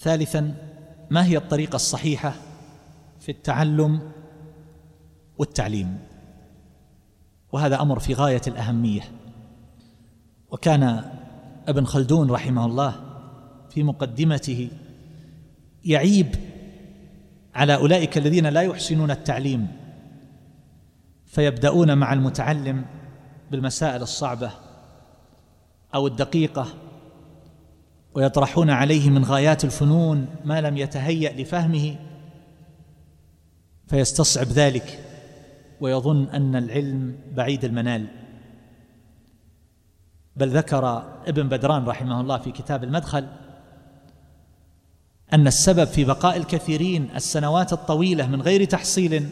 ثالثا ما هي الطريقة الصحيحة في التعلم والتعليم؟ وهذا أمر في غاية الأهمية. وكان ابن خلدون رحمه الله في مقدمته يعيب على أولئك الذين لا يحسنون التعليم فيبدأون مع المتعلم بالمسائل الصعبة أو الدقيقة ويطرحون عليه من غايات الفنون ما لم يتهيأ لفهمه فيستصعب ذلك ويظن أن العلم بعيد المنال. بل ذكر ابن بدران رحمه الله في كتاب المدخل أن السبب في بقاء الكثيرين السنوات الطويلة من غير تحصيل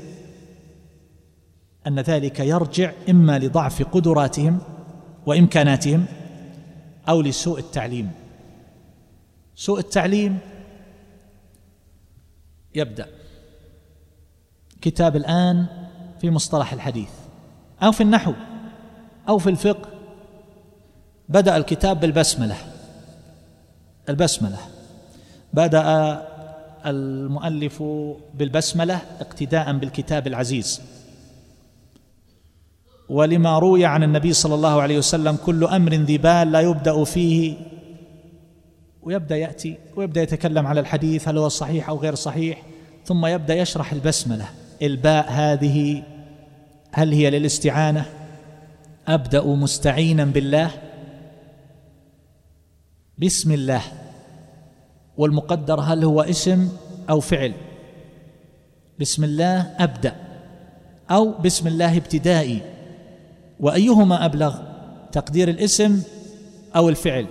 أن ذلك يرجع إما لضعف قدراتهم وإمكاناتهم أو لسوء التعليم. سوء التعليم يبدأ. كتاب الآن في مصطلح الحديث. أو في النحو أو في الفقه. بدأ الكتاب بالبسملة. البسملة. بدأ المؤلف بالبسملة اقتداء بالكتاب العزيز. ولما روي عن النبي صلى الله عليه وسلم كل أمر ذي بال لا يبدأ فيه ويبدأ يأتي ويبدأ يتكلم على الحديث هل هو صحيح أو غير صحيح ثم يبدأ يشرح البسملة. الباء هذه هل هي للاستعانة؟ أبدأ مستعينا بالله. بسم الله. والمقدر هل هو اسم أو فعل؟ بسم الله أبدأ. أو بسم الله ابتدائي. وأيهما أبلغ؟ تقدير الاسم أو الفعل.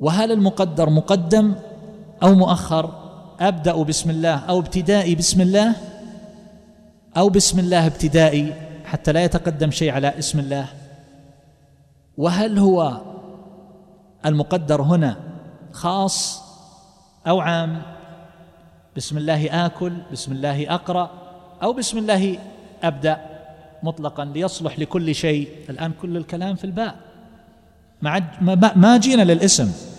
وهل المقدر مقدم أو مؤخر؟ أبدأ بسم الله أو ابتدائي بسم الله أو بسم الله ابتدائي حتى لا يتقدم شيء على اسم الله. وهل هو المقدر هنا خاص أو عام؟ بسم الله آكل بسم الله أقرأ أو بسم الله أبدأ مطلقا ليصلح لكل شيء. الآن كل الكلام في الباء. ما جينا للاسم.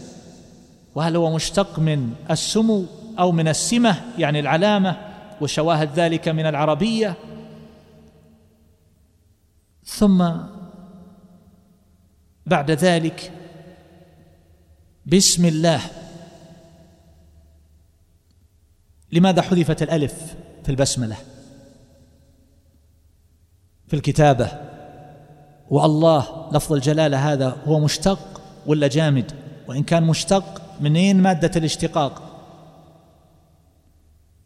وهل هو مشتق من السمو أو من السمة يعني العلامة وشواهد ذلك من العربية. ثم بعد ذلك بسم الله. لماذا حذفت الألف في البسملة؟ في الكتابة. والله لفظ الجلالة هذا هو مشتق ولا جامد؟ وإن كان مشتق منين مادة الاشتقاق؟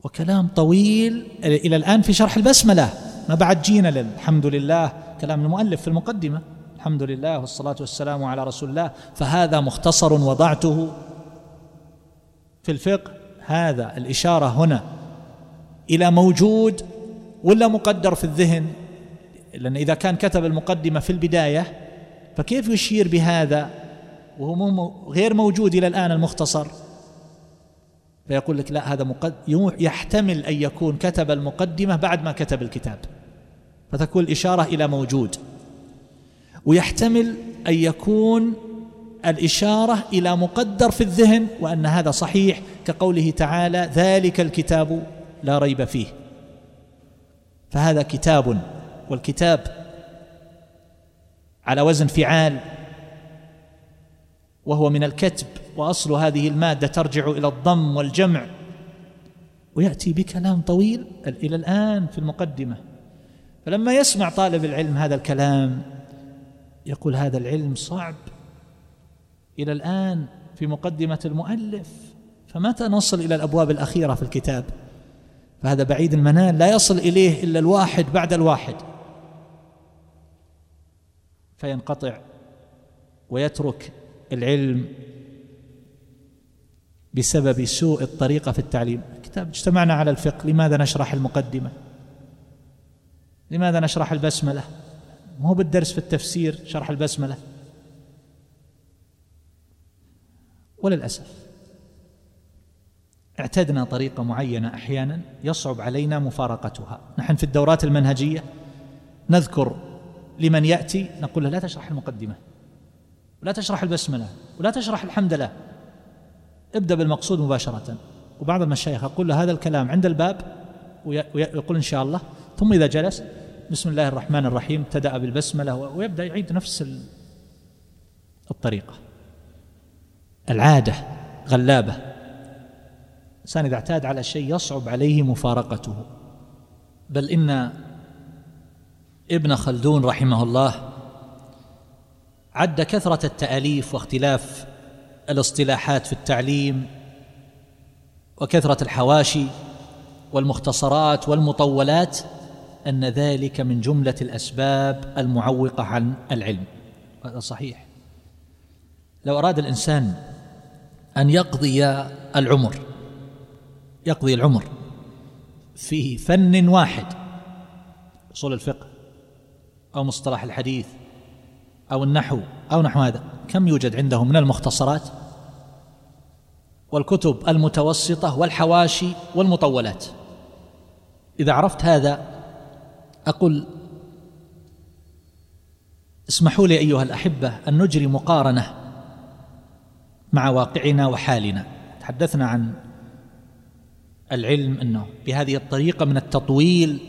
وكلام طويل. إلى الآن في شرح البسملة. ما بعد جينا الحمد لله. كلام المؤلف في المقدمة. الحمد لله والصلاة والسلام على رسول الله. فهذا مختصر وضعته في الفقه. هذا الإشارة هنا. إلى موجود ولا مقدر في الذهن؟ لأن إذا كان كتب المقدمة في البداية فكيف يشير بهذا؟ وهو غير موجود إلى الآن المختصر. فيقول لك لا هذا مقد... يحتمل أن يكون كتب المقدمة بعد ما كتب الكتاب. فتكون الإشارة إلى موجود. ويحتمل أن يكون الإشارة إلى مقدر في الذهن وأن هذا صحيح كقوله تعالى ذلك الكتاب لا ريب فيه. فهذا كتاب والكتاب على وزن فعال وهو من الكتب وأصل هذه المادة ترجع إلى الضم والجمع. ويأتي بكلام طويل إلى الآن في المقدمة. فلما يسمع طالب العلم هذا الكلام يقول هذا العلم صعب. إلى الآن في مقدمة المؤلف فمتى نصل إلى الأبواب الأخيرة في الكتاب؟ فهذا بعيد المنال لا يصل إليه إلا الواحد بعد الواحد. فينقطع ويترك العلم بسبب سوء الطريقة في التعليم. كتاب اجتمعنا على الفقه لماذا نشرح المقدمة؟ لماذا نشرح البسملة؟ مو بالدرس في التفسير شرح البسملة. وللأسف اعتدنا طريقة معينة أحيانا يصعب علينا مفارقتها. نحن في الدورات المنهجية نذكر لمن يأتي نقول له لا تشرح المقدمة. ولا تشرح البسمله ولا تشرح الحمد لله ابدأ بالمقصود مباشرة. وبعض المشايخ يقول له هذا الكلام عند الباب ويقول إن شاء الله. ثم إذا جلس بسم الله الرحمن الرحيم ابتدأ بالبسملة ويبدأ يعيد نفس الطريقة. العادة غلابة. الإنسان إذا اعتاد على شيء يصعب عليه مفارقته. بل إن ابن خلدون رحمه الله عد كثرة التأليف واختلاف الاصطلاحات في التعليم وكثرة الحواشي والمختصرات والمطولات أن ذلك من جملة الأسباب المعوقة عن العلم. هذا صحيح. لو أراد الإنسان أن يقضي العمر يقضي العمر في فن واحد أصول الفقه أو مصطلح الحديث أو النحو أو نحو هذا. كم يوجد عنده من المختصرات؟ والكتب المتوسطة والحواشي والمطولات. إذا عرفت هذا أقول اسمحوا لي أيها الأحبة أن نجري مقارنة مع واقعنا وحالنا. تحدثنا عن العلم أنه بهذه الطريقة من التطويل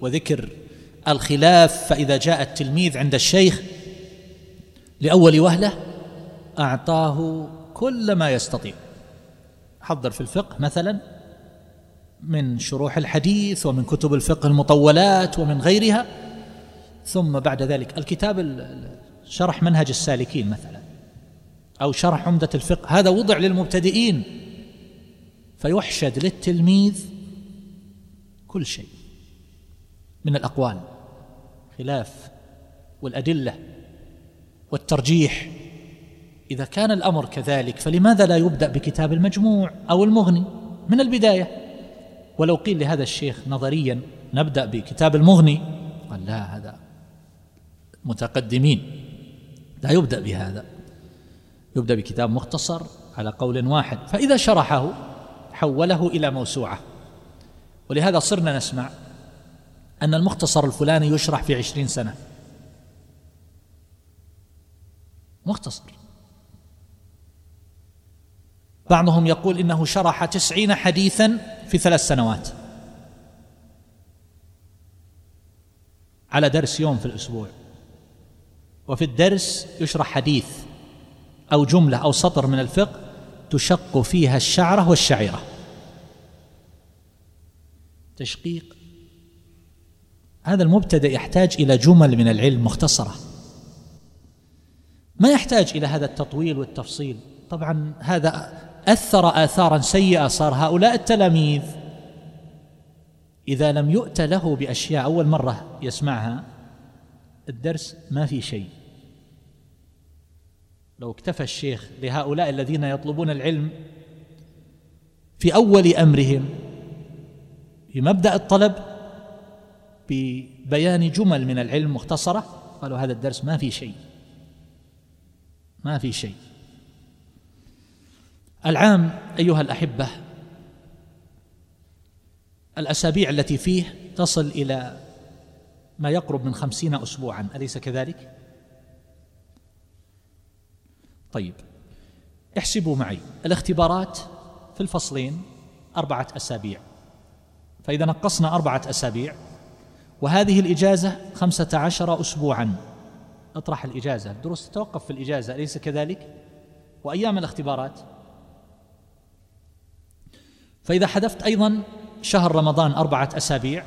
وذكر الخلاف فإذا جاء التلميذ عند الشيخ لأول وهلة أعطاه كل ما يستطيع. حضر في الفقه مثلا من شروح الحديث ومن كتب الفقه المطولات ومن غيرها ثم بعد ذلك الكتاب شرح منهج السالكين مثلا أو شرح عمدة الفقه. هذا وضع للمبتدئين فيحشد للتلميذ كل شيء من الأقوال خلاف والأدلة. والترجيح. إذا كان الأمر كذلك فلماذا لا يبدأ بكتاب المجموع أو المغني؟ من البداية. ولو قيل لهذا الشيخ نظريا نبدأ بكتاب المغني؟ قال لا هذا متقدمين. لا يبدأ بهذا. يبدأ بكتاب مختصر على قول واحد. فإذا شرحه حوله إلى موسوعة. ولهذا صرنا نسمع أن المختصر الفلاني يشرح في عشرين سنة. مختصر. بعضهم يقول إنه شرح تسعين حديثا في ثلاث سنوات. على درس يوم في الأسبوع. وفي الدرس يشرح حديث أو جملة أو سطر من الفقه تشق فيها الشعرة والشعيرة. تشقيق. هذا المبتدئ يحتاج إلى جمل من العلم مختصرة. ما يحتاج إلى هذا التطويل والتفصيل. طبعا هذا أثر آثارا سيئة صار هؤلاء التلاميذ. إذا لم يؤت له بأشياء أول مرة يسمعها الدرس ما في شيء. لو اكتفى الشيخ لهؤلاء الذين يطلبون العلم في أول أمرهم في مبدأ الطلب ببيان جمل من العلم مختصرة قالوا هذا الدرس ما في شيء. ما في شيء. العام أيها الأحبة الأسابيع التي فيه تصل إلى ما يقرب من خمسين أسبوعا أليس كذلك؟ طيب احسبوا معي. الاختبارات في الفصلين أربعة أسابيع. فإذا نقصنا أربعة أسابيع وهذه الإجازة خمسة عشر أسبوعا. أطرح الإجازة. الدروس تتوقف في الإجازة أليس كذلك؟ وأيام الاختبارات. فإذا حذفت أيضا شهر رمضان أربعة أسابيع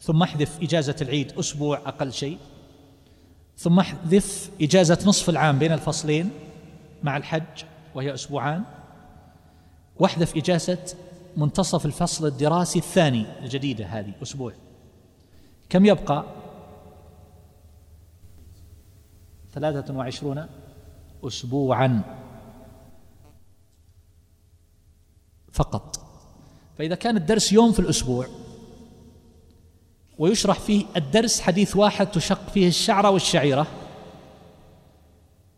ثم احذف إجازة العيد أسبوع أقل شيء ثم احذف إجازة نصف العام بين الفصلين مع الحج وهي أسبوعان واحذف إجازة منتصف الفصل الدراسي الثاني الجديدة هذه أسبوع. كم يبقى؟ ثلاثة وعشرون أسبوعا. فقط. فإذا كان الدرس يوم في الأسبوع ويشرح فيه الدرس حديث واحد تشق فيه الشعرة والشعيرة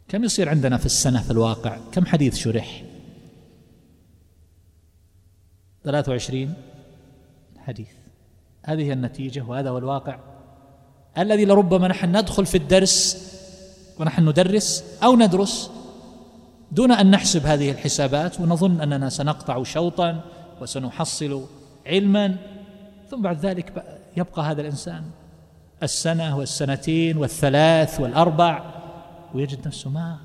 كم يصير عندنا في السنة في الواقع؟ كم حديث شرح؟ 23 حديث. هذه هي النتيجة وهذا هو الواقع. الذي لربما نحن ندخل في الدرس ونحن ندرس أو ندرس دون أن نحسب هذه الحسابات ونظن أننا سنقطع شوطا وسنحصل علما. ثم بعد ذلك يبقى هذا الإنسان السنة والسنتين والثلاث والأربع ويجد نفسه ما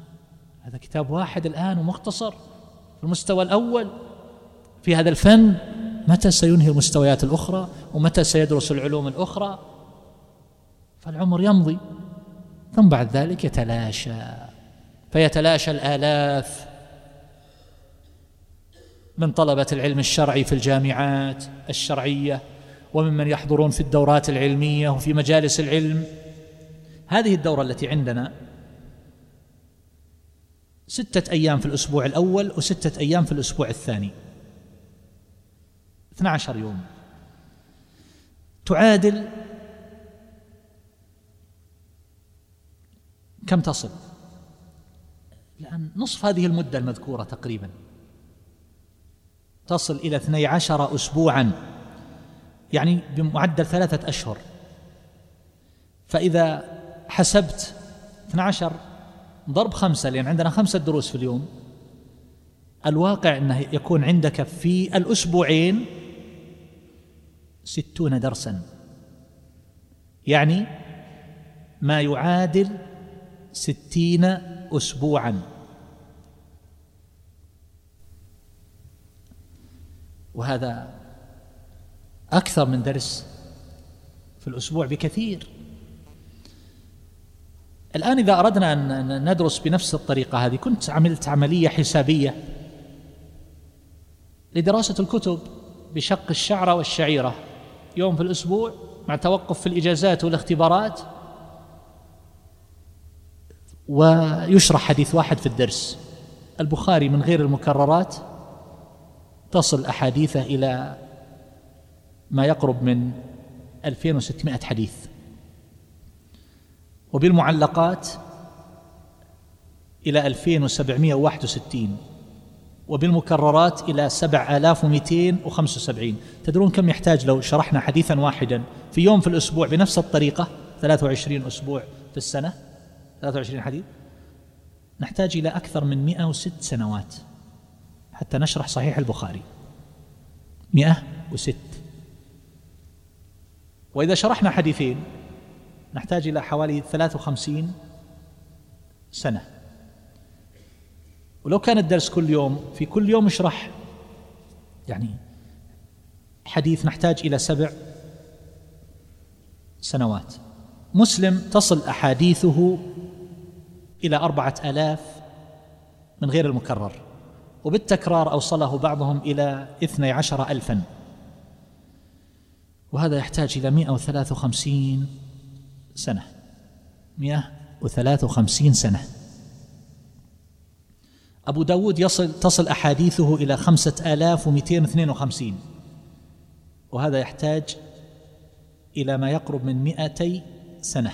هذا كتاب واحد الآن ومختصر في المستوى الأول. في هذا الفن متى سينهي المستويات الأخرى ومتى سيدرس العلوم الأخرى؟ فالعمر يمضي. ثم بعد ذلك يتلاشى فيتلاشى الآلاف من طلبة العلم الشرعي في الجامعات الشرعية وممن يحضرون في الدورات العلمية وفي مجالس العلم. هذه الدورة التي عندنا ستة أيام في الأسبوع الأول وستة أيام في الأسبوع الثاني. 12 يوم. تعادل كم تصل لأن نصف هذه المدة المذكورة تقريبا. تصل إلى 12 أسبوعا. يعني بمعدل ثلاثة أشهر. فإذا حسبت 12 ضرب خمسة لأن عندنا خمسة دروس في اليوم. الواقع أنه يكون عندك في الأسبوعين ستون درسا. يعني ما يعادل ستين أسبوعا. وهذا أكثر من درس في الأسبوع بكثير. الآن إذا أردنا أن ندرس بنفس الطريقة هذه كنت عملت عملية حسابية لدراسة الكتب بشق الشعرة والشعيرة. يوم في الأسبوع مع توقف في الإجازات والاختبارات ويشرح حديث واحد في الدرس. البخاري من غير المكررات تصل أحاديثه إلى ما يقرب من 2600 حديث. وبالمعلقات إلى 2761 وبالمكررات إلى 7275 تدرون كم يحتاج لو شرحنا حديثا واحدا في يوم في الأسبوع بنفس الطريقة؟ 23 أسبوع في السنة؟ 23 حديث. نحتاج إلى أكثر من 106 سنوات حتى نشرح صحيح البخاري. 106 وإذا شرحنا حديثين نحتاج إلى حوالي 53 سنة. ولو كان الدرس كل يوم في كل يوم اشرح يعني حديث نحتاج إلى سبع سنوات. مسلم تصل أحاديثه إلى أربعة آلاف من غير المكرر. وبالتكرار أوصله بعضهم إلى اثني عشر ألفا. وهذا يحتاج إلى مئة وثلاث وخمسين سنة. مئة وثلاث وخمسين سنة. أبو داود يصل تصل أحاديثه إلى خمسة آلاف ومئتين واثنين وخمسين. وهذا يحتاج إلى ما يقرب من مئتي سنة.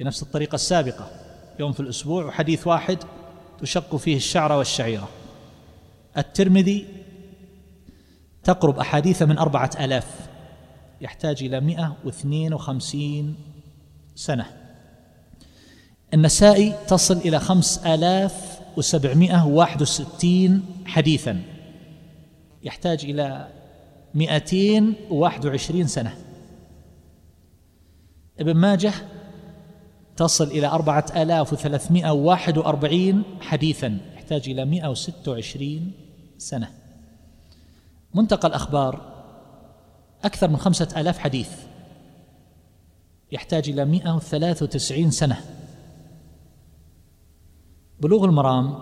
بنفس الطريقة السابقة. يوم في الأسبوع وحديث واحد تشق فيه الشعر والشعيرة. الترمذي تقرب أحاديث من أربعة آلاف يحتاج إلى مئة واثنين وخمسين سنة. النسائي تصل إلى خمس آلاف وسبعمائة وواحد وستين حديثا يحتاج إلى مئتين وواحد وعشرين سنة. ابن ماجه تصل إلى أربعة آلاف وثلاثمائة وواحد وأربعين حديثا يحتاج إلى مئة وستة وعشرين سنة. منتقى الأخبار أكثر من خمسة آلاف حديث يحتاج إلى مئة وثلاثة وتسعين سنة. بلوغ المرام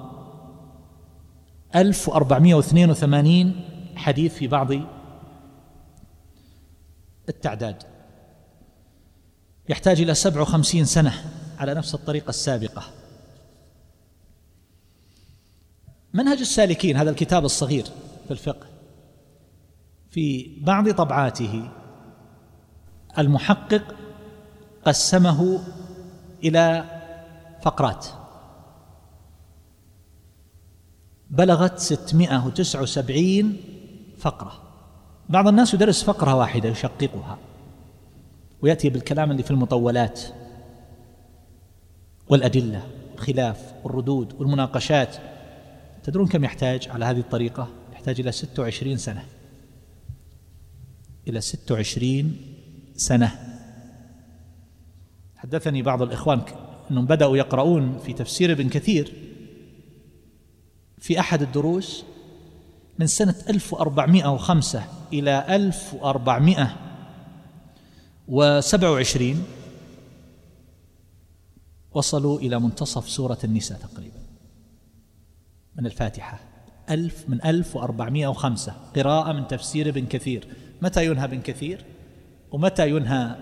ألف وأربعمائة واثنين وثمانين حديث في بعض التعداد. يحتاج إلى سبع وخمسين سنة على نفس الطريقة السابقة. منهج السالكين هذا الكتاب الصغير في الفقه في بعض طبعاته المحقق قسمه إلى فقرات. بلغت 679 فقرة. بعض الناس يدرس فقرة واحدة يشققها. ويأتي بالكلام اللي في المطولات والأدلة والخلاف والردود والمناقشات. تدرون كم يحتاج على هذه الطريقة؟ يحتاج إلى 26 سنة. إلى 26 سنة. حدثني بعض الإخوان أنهم بدأوا يقرؤون في تفسير ابن كثير في أحد الدروس من سنة 1405 إلى 1427 وصلوا إلى منتصف سورة النساء تقريبا. من الفاتحة. ألف من ألف وأربعمائة وخمسة. قراءة من تفسير ابن كثير. متى ينهى ابن كثير؟ ومتى ينهى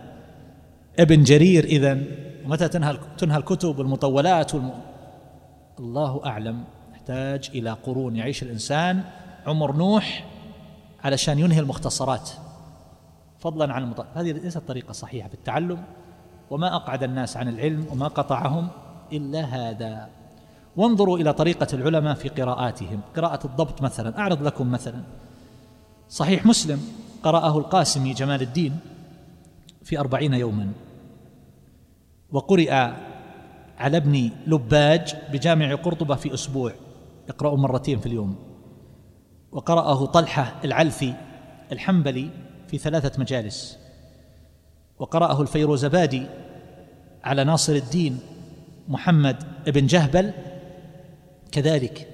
ابن جرير إذن؟ ومتى تنهى تنهى الكتب والمطولات والم... الله أعلم. يحتاج إلى قرون. يعيش الإنسان عمر نوح علشان ينهي المختصرات. فضلا عن المط... هذه ليست طريقة صحيحة في التعلم وما أقعد الناس عن العلم وما قطعهم إلا هذا. وانظروا إلى طريقة العلماء في قراءاتهم. قراءة الضبط مثلا أعرض لكم مثلا. صحيح مسلم قرأه القاسمي جمال الدين في أربعين يوما. وقرئ على ابن لباج بجامع قرطبة في أسبوع. يقرأ مرتين في اليوم. وقرأه طلحة العلفي الحنبلي في ثلاثة مجالس. وقرأه الفيروزبادي على ناصر الدين محمد بن جهبل كذلك.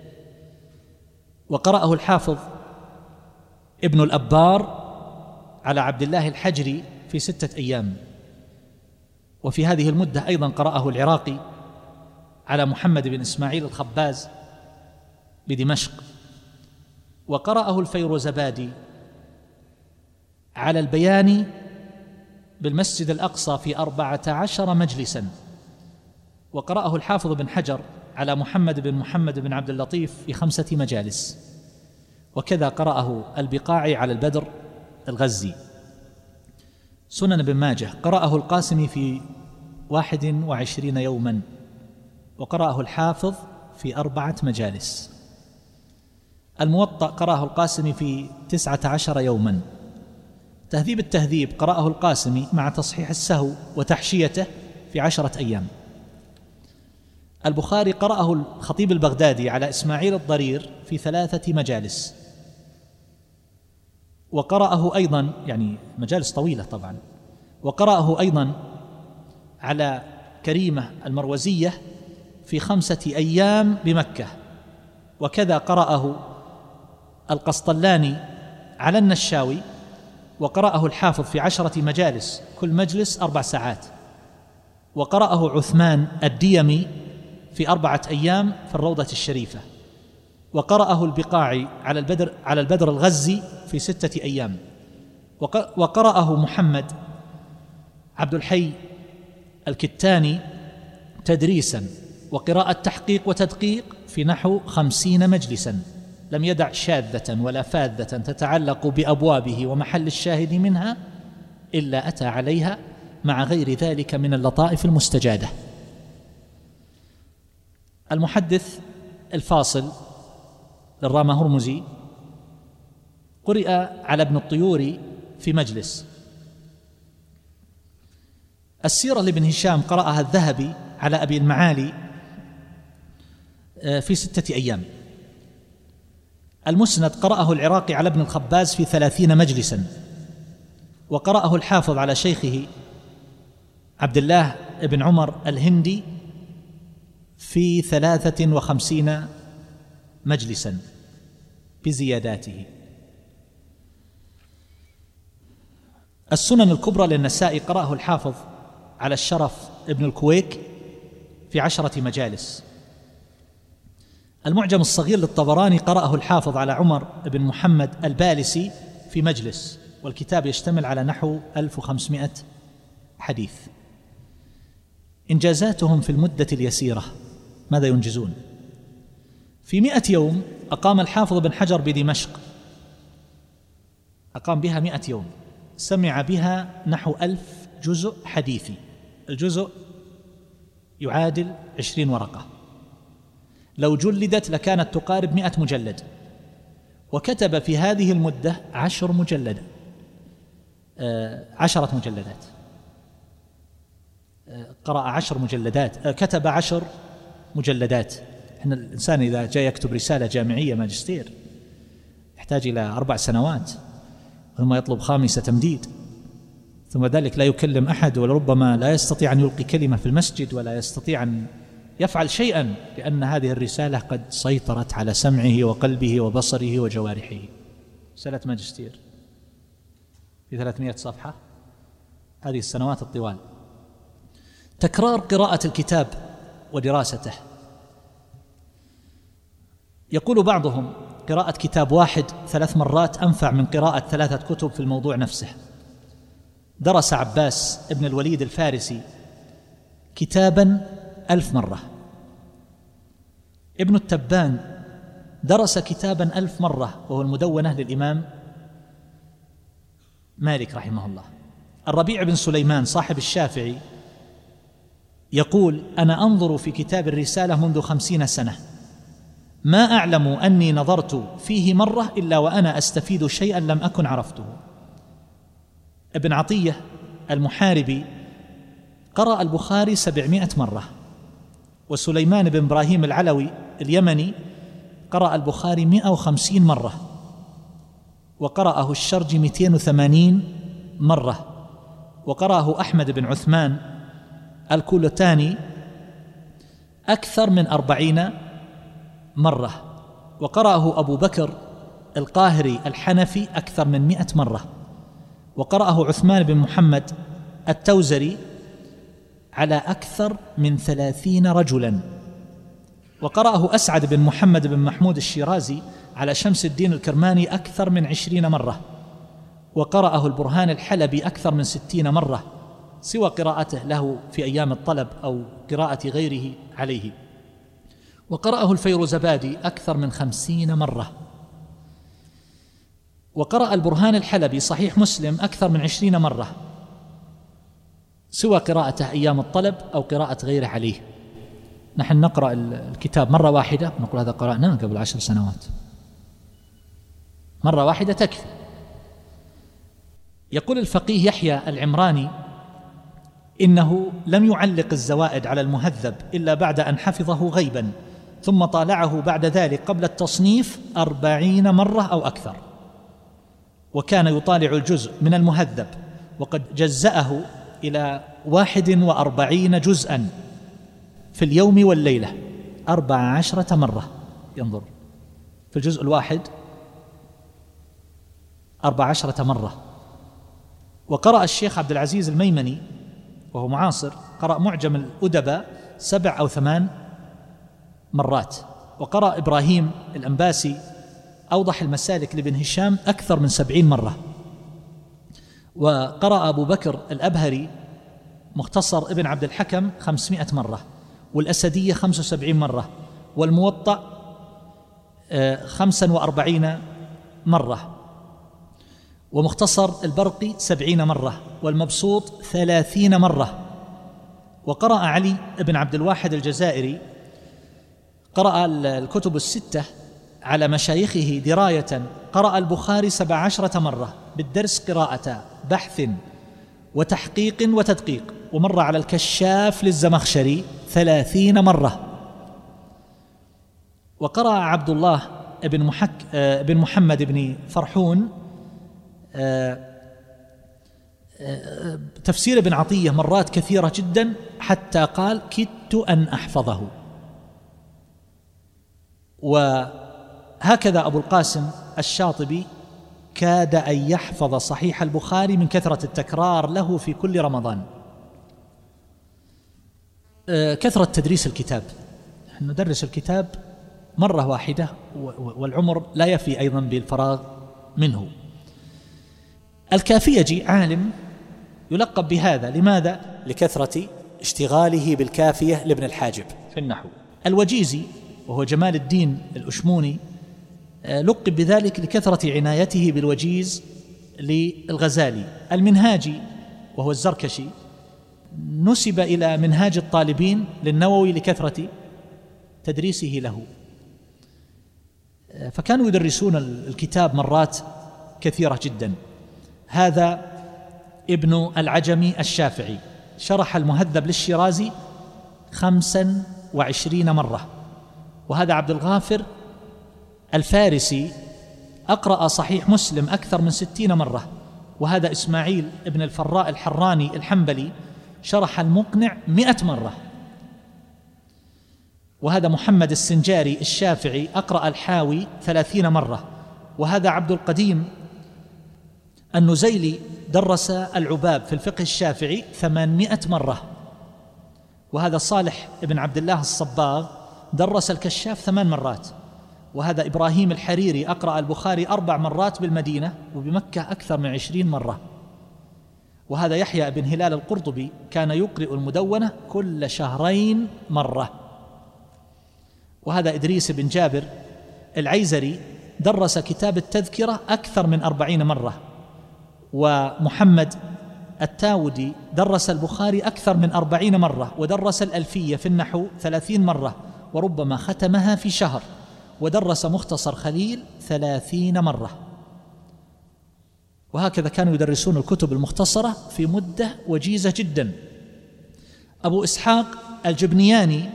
وقرأه الحافظ ابن الأبار على عبد الله الحجري في ستة أيام. وفي هذه المدة أيضا قرأه العراقي على محمد بن إسماعيل الخباز بدمشق. وقرأه الفيروزبادي على البياني بالمسجد الأقصى في أربعة عشر مجلسا. وقرأه الحافظ بن حجر على محمد بن محمد بن عبد اللطيف في خمسة مجالس. وكذا قرأه البقاعي على البدر الغزي. سنن بن ماجه. قرأه القاسمي في واحد وعشرين يوما. وقرأه الحافظ في أربعة مجالس. الموطأ قرأه القاسمي في تسعة عشر يوما. تهذيب التهذيب قرأه القاسمي مع تصحيح السهو وتحشيته في عشرة أيام. البخاري قرأه الخطيب البغدادي على إسماعيل الضرير في ثلاثة مجالس. وقرأه أيضا يعني مجالس طويلة طبعا. وقرأه أيضا على كريمة المروزية في خمسة أيام بمكة. وكذا قرأه القسطلاني على النشاوي وقرأه الحافظ في عشرة مجالس كل مجلس أربع ساعات. وقرأه عثمان الديمي في أربعة أيام في الروضة الشريفة. وقرأه البقاعي على البدر على البدر الغزي في ستة أيام. وقرأه محمد عبد الحي الكتاني تدريسا. وقراءة تحقيق وتدقيق في نحو خمسين مجلسا. لم يدع شاذة ولا فاذة تتعلق بأبوابه ومحل الشاهد منها إلا أتى عليها مع غير ذلك من اللطائف المستجادة. المحدث الفاصل للرامة هرمزي قرئ على ابن الطيور في مجلس. السيرة لابن هشام قرأها الذهبي على أبي المعالي آه، في ستة أيام. المسند قرأه العراقي على ابن الخباز في ثلاثين مجلسا وقرأه الحافظ على شيخه عبد الله بن عمر الهندي في ثلاثة وخمسين مجلسا بزياداته. السنن الكبرى للنسائي قرأه الحافظ على الشرف ابن الكويك في عشرة مجالس. المعجم الصغير للطبراني قرأه الحافظ على عمر بن محمد البالسي في مجلس والكتاب يشتمل على نحو 1500 حديث. إنجازاتهم في المدة اليسيرة ماذا ينجزون؟ في مئة يوم أقام الحافظ بن حجر بدمشق. أقام بها مئة يوم. سمع بها نحو ألف جزء حديثي. الجزء يعادل عشرين ورقة. لو جلدت لكانت تقارب مئة مجلد. وكتب في هذه المدة عشر مجلد آه عشرة مجلدات. آه قرأ عشر مجلدات. آه كتب عشر مجلدات. إحنا الإنسان إذا جاء يكتب رسالة جامعية ماجستير يحتاج إلى أربع سنوات ثم يطلب خامسة تمديد. ثم ذلك لا يكلم أحد ولربما لا يستطيع أن يلقي كلمة في المسجد ولا يستطيع أن يفعل شيئا لأن هذه الرسالة قد سيطرت على سمعه وقلبه وبصره وجوارحه. رسالة ماجستير في 300 صفحة. هذه السنوات الطوال. تكرار قراءة الكتاب ودراسته. يقول بعضهم قراءة كتاب واحد ثلاث مرات أنفع من قراءة ثلاثة كتب في الموضوع نفسه. درس عباس ابن الوليد الفارسي كتابا ألف مرة. ابن التبان درس كتابا ألف مرة وهو المدونة للإمام مالك رحمه الله. الربيع بن سليمان صاحب الشافعي يقول أنا أنظر في كتاب الرسالة منذ خمسين سنة. ما أعلم أني نظرت فيه مرة إلا وأنا أستفيد شيئا لم أكن عرفته. ابن عطية المحاربي قرأ البخاري سبعمائة مرة. وسليمان بن إبراهيم العلوي اليمني قرأ البخاري مئة وخمسين مرة وقرأه الشرج مئتين وثمانين مرة وقرأه أحمد بن عثمان الكولتاني أكثر من أربعين مرة وقرأه أبو بكر القاهري الحنفي أكثر من مئة مرة وقرأه عثمان بن محمد التوزري على أكثر من ثلاثين رجلا. وقرأه أسعد بن محمد بن محمود الشيرازي على شمس الدين الكرماني أكثر من عشرين مرة. وقرأه البرهان الحلبي أكثر من ستين مرة سوى قراءته له في أيام الطلب أو قراءة غيره عليه. وقرأه الفيروزبادي أكثر من خمسين مرة. وقرأ البرهان الحلبي صحيح مسلم أكثر من عشرين مرة. سوى قراءته أيام الطلب أو قراءة غيره عليه. نحن نقرأ الكتاب مرة واحدة نقول هذا قرأناه قبل عشر سنوات. مرة واحدة تكفي. يقول الفقيه يحيى العمراني إنه لم يعلق الزوائد على المهذب إلا بعد أن حفظه غيبا ثم طالعه بعد ذلك قبل التصنيف أربعين مرة أو أكثر. وكان يطالع الجزء من المهذب وقد جزأه إلى واحد وأربعين جزءا في اليوم والليلة أربع عشرة مرة. ينظر. في الجزء الواحد أربع عشرة مرة. وقرأ الشيخ عبد العزيز الميمني وهو معاصر قرأ معجم الأدباء سبع أو ثمان مرات. وقرأ إبراهيم الأنباسي أوضح المسالك لابن هشام أكثر من سبعين مرة. وقرأ أبو بكر الأبهري مختصر ابن عبد الحكم خمسمائة مرة والأسدية خمسة وسبعين مرة والموطأ آه، خمسا وأربعين مرة ومختصر البرقي سبعين مرة والمبسوط ثلاثين مرة. وقرأ علي بن عبد الواحد الجزائري قرأ الكتب الستة على مشايخه دراية قرأ البخاري سبع عشرة مرة بالدرس قراءة بحث وتحقيق وتدقيق ومر على الكشاف للزمخشري ثلاثين مرة. وقرأ عبد الله بن, محك آه، بن محمد بن فرحون آه، آه، تفسير ابن عطية مرات كثيرة جدا حتى قال كدت أن أحفظه. وهكذا أبو القاسم الشاطبي كاد أن يحفظ صحيح البخاري من كثرة التكرار له في كل رمضان. آه، كثرة تدريس الكتاب. ندرس الكتاب مرة واحدة والعمر لا يفي أيضا بالفراغ منه. الكافيجي عالم يلقب بهذا. لماذا؟ لكثرة اشتغاله بالكافية لابن الحاجب. في النحو. الوجيزي وهو جمال الدين الأشموني لقب بذلك لكثرة عنايته بالوجيز للغزالي. المنهاجي وهو الزركشي نسب إلى منهاج الطالبين للنووي لكثرة تدريسه له. آه، فكانوا يدرسون الكتاب مرات كثيرة جدا. هذا ابن العجمي الشافعي. شرح المهذب للشيرازي خمسا وعشرين مرة. وهذا عبد الغافر الفارسي أقرأ صحيح مسلم أكثر من ستين مرة وهذا إسماعيل ابن الفراء الحراني الحنبلي شرح المقنع مئة مرة. وهذا محمد السنجاري الشافعي أقرأ الحاوي ثلاثين مرة وهذا عبد القديم النزيلي درس العباب في الفقه الشافعي ثمانمائة مرة. وهذا صالح بن عبد الله الصباغ درس الكشاف ثمان مرات. وهذا إبراهيم الحريري أقرأ البخاري أربع مرات بالمدينة وبمكة أكثر من عشرين مرة. وهذا يحيى بن هلال القرطبي كان يقرئ المدونة كل شهرين مرة. وهذا إدريس بن جابر العيزري درس كتاب التذكرة أكثر من أربعين مرة. ومحمد التاودي درس البخاري أكثر من أربعين مرة ودرس الألفية في النحو ثلاثين مرة وربما ختمها في شهر. ودرس مختصر خليل ثلاثين مرة. وهكذا كانوا يدرسون الكتب المختصرة في مدة وجيزة جدا. أبو إسحاق الجبنياني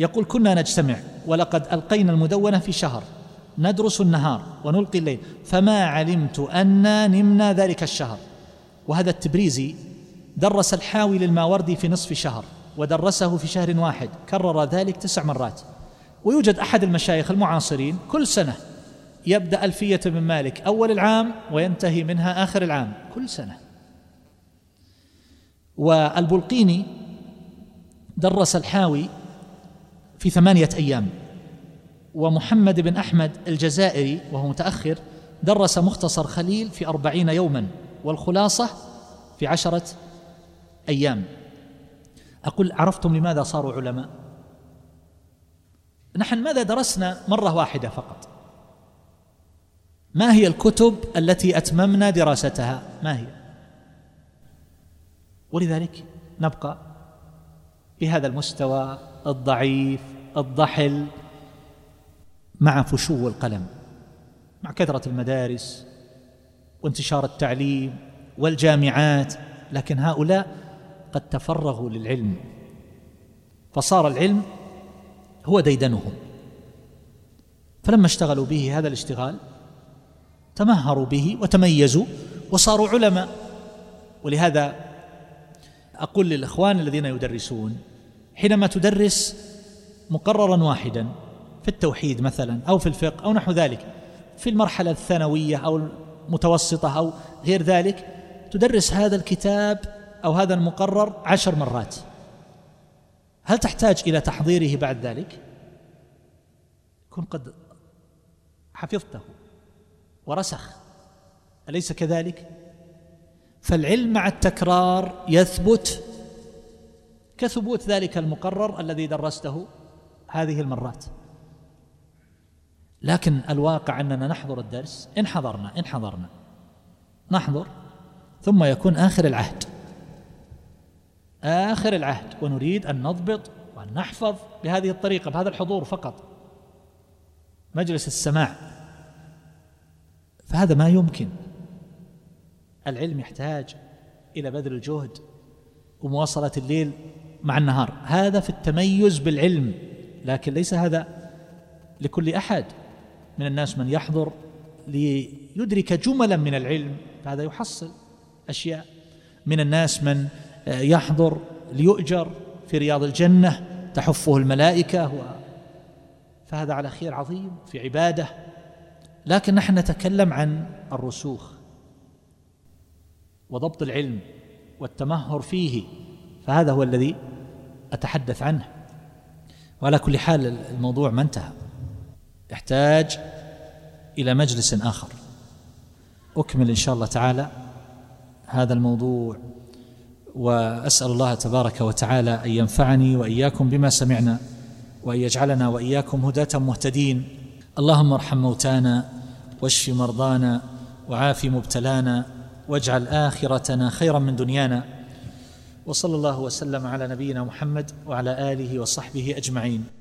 يقول كنا نجتمع ولقد ألقينا المدونة في شهر. ندرس النهار ونلقي الليل. فما علمت أنا نمنا ذلك الشهر. وهذا التبريزي درس الحاوي للماوردي في نصف شهر ودرسه في شهر واحد. كرر ذلك تسع مرات. ويوجد أحد المشايخ المعاصرين كل سنة يبدأ ألفية من مالك أول العام وينتهي منها آخر العام كل سنة. والبلقيني درس الحاوي في ثمانية أيام ومحمد بن أحمد الجزائري وهو متأخر درس مختصر خليل في أربعين يوما والخلاصة في عشرة أيام. أقول عرفتم لماذا صاروا علماء؟ نحن ماذا درسنا مرة واحدة فقط؟ ما هي الكتب التي أتممنا دراستها؟ ما هي؟ ولذلك نبقى بهذا المستوى الضعيف الضحل مع فشو القلم مع كثرة المدارس وانتشار التعليم والجامعات لكن هؤلاء قد تفرغوا للعلم. فصار العلم هو ديدنهم. فلما اشتغلوا به هذا الاشتغال تمهروا به وتميزوا وصاروا علماء. ولهذا أقول للإخوان الذين يدرسون حينما تدرس مقررا واحدا في التوحيد مثلا أو في الفقه أو نحو ذلك في المرحلة الثانوية أو المتوسطة أو غير ذلك تدرس هذا الكتاب أو هذا المقرر عشر مرات. هل تحتاج إلى تحضيره بعد ذلك؟ كن قد حفظته ورسخ. أليس كذلك؟ فالعلم مع التكرار يثبت كثبوت ذلك المقرر الذي درسته هذه المرات. لكن الواقع أننا نحضر الدرس إن حضرنا إن حضرنا. نحضر ثم يكون آخر العهد. آخر العهد ونريد أن نضبط وأن نحفظ بهذه الطريقة بهذا الحضور فقط. مجلس السماع. فهذا ما يمكن. العلم يحتاج إلى بذل الجهد ومواصلة الليل مع النهار. هذا في التميز بالعلم لكن ليس هذا لكل أحد من الناس من يحضر ليدرك جملا من العلم. فهذا يحصل أشياء من الناس من يحضر ليؤجر في رياض الجنة تحفه الملائكة و فهذا على خير عظيم في عبادة. لكن نحن نتكلم عن الرسوخ وضبط العلم والتمهر فيه فهذا هو الذي أتحدث عنه. وعلى كل حال الموضوع ما انتهى. يحتاج إلى مجلس آخر. أكمل إن شاء الله تعالى هذا الموضوع. وأسأل الله تبارك وتعالى أن ينفعني وإياكم بما سمعنا وأن يجعلنا وإياكم هداة مهتدين. اللهم ارحم موتانا واشف مرضانا وعاف مبتلانا واجعل آخرتنا خيرا من دنيانا. وصلى الله وسلم على نبينا محمد وعلى آله وصحبه أجمعين.